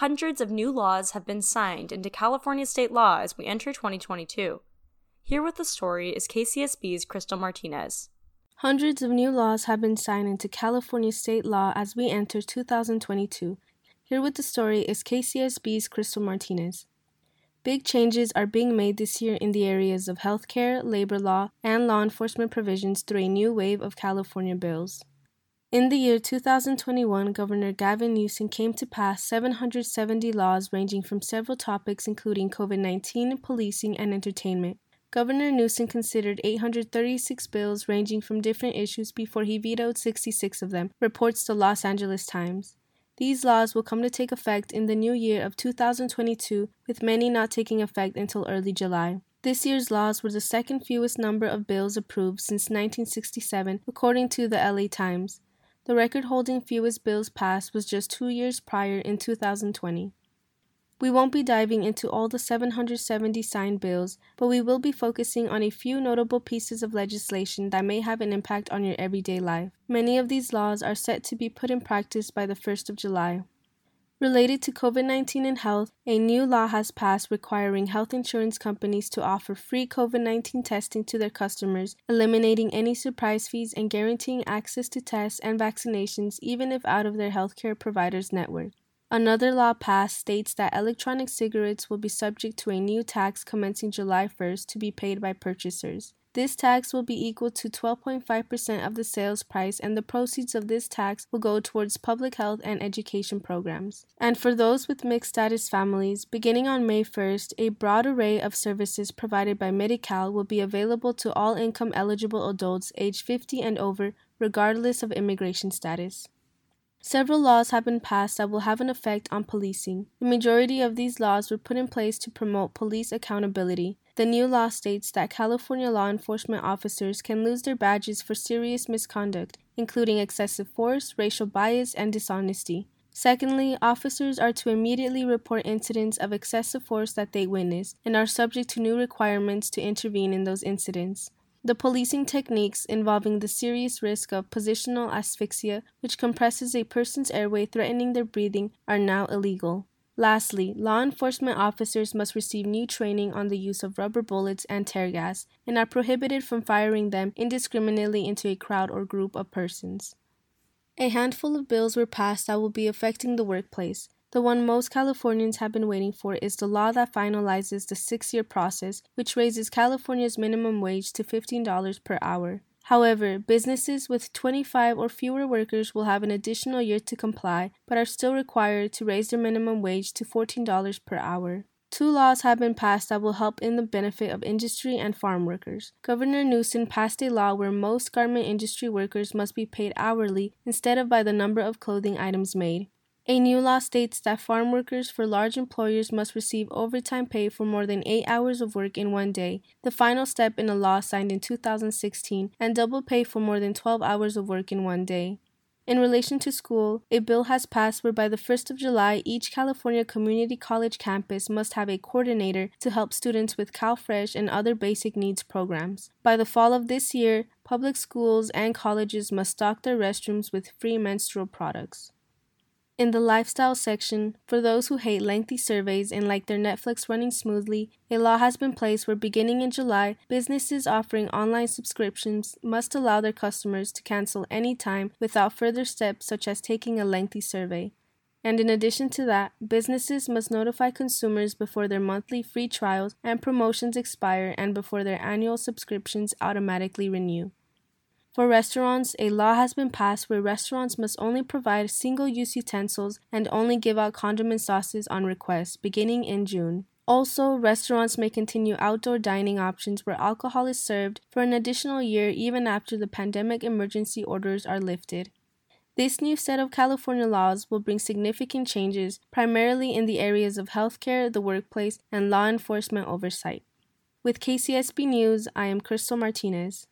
hundreds of new laws have been signed into California state law as we enter 2022. Here with the story is KCSB's Crystal Martinez. Hundreds of new laws have been signed into California state law as we enter 2022. Here with the story is KCSB's Crystal Martinez. Big changes are being made this year in the areas of healthcare, labor law, and law enforcement provisions through a new wave of California bills. In the year 2021, Governor Gavin Newsom came to pass 770 laws ranging from several topics including COVID 19, policing, and entertainment. Governor Newsom considered 836 bills ranging from different issues before he vetoed 66 of them, reports the Los Angeles Times. These laws will come to take effect in the new year of 2022, with many not taking effect until early July. This year's laws were the second fewest number of bills approved since 1967, according to the LA Times. The record holding fewest bills passed was just two years prior in 2020. We won't be diving into all the 770 signed bills, but we will be focusing on a few notable pieces of legislation that may have an impact on your everyday life. Many of these laws are set to be put in practice by the 1st of July. Related to COVID 19 and health, a new law has passed requiring health insurance companies to offer free COVID 19 testing to their customers, eliminating any surprise fees and guaranteeing access to tests and vaccinations even if out of their healthcare provider's network. Another law passed states that electronic cigarettes will be subject to a new tax commencing July 1st to be paid by purchasers. This tax will be equal to 12.5% of the sales price, and the proceeds of this tax will go towards public health and education programs. And for those with mixed status families, beginning on May 1st, a broad array of services provided by Medi-Cal will be available to all income eligible adults aged 50 and over, regardless of immigration status. Several laws have been passed that will have an effect on policing. The majority of these laws were put in place to promote police accountability. The new law states that California law enforcement officers can lose their badges for serious misconduct, including excessive force, racial bias, and dishonesty. Secondly, officers are to immediately report incidents of excessive force that they witness and are subject to new requirements to intervene in those incidents. The policing techniques involving the serious risk of positional asphyxia, which compresses a person's airway threatening their breathing, are now illegal. Lastly, law enforcement officers must receive new training on the use of rubber bullets and tear gas and are prohibited from firing them indiscriminately into a crowd or group of persons. A handful of bills were passed that will be affecting the workplace. The one most Californians have been waiting for is the law that finalizes the six year process, which raises California's minimum wage to $15 per hour. However, businesses with 25 or fewer workers will have an additional year to comply, but are still required to raise their minimum wage to $14 per hour. Two laws have been passed that will help in the benefit of industry and farm workers. Governor Newsom passed a law where most garment industry workers must be paid hourly instead of by the number of clothing items made. A new law states that farm workers for large employers must receive overtime pay for more than eight hours of work in one day, the final step in a law signed in 2016, and double pay for more than 12 hours of work in one day. In relation to school, a bill has passed where by the 1st of July, each California community college campus must have a coordinator to help students with CalFresh and other basic needs programs. By the fall of this year, public schools and colleges must stock their restrooms with free menstrual products. In the lifestyle section, for those who hate lengthy surveys and like their Netflix running smoothly, a law has been placed where beginning in July, businesses offering online subscriptions must allow their customers to cancel any time without further steps such as taking a lengthy survey. And in addition to that, businesses must notify consumers before their monthly free trials and promotions expire and before their annual subscriptions automatically renew. For restaurants, a law has been passed where restaurants must only provide single use utensils and only give out condiment sauces on request, beginning in June. Also, restaurants may continue outdoor dining options where alcohol is served for an additional year even after the pandemic emergency orders are lifted. This new set of California laws will bring significant changes, primarily in the areas of healthcare, the workplace, and law enforcement oversight. With KCSB News, I am Crystal Martinez.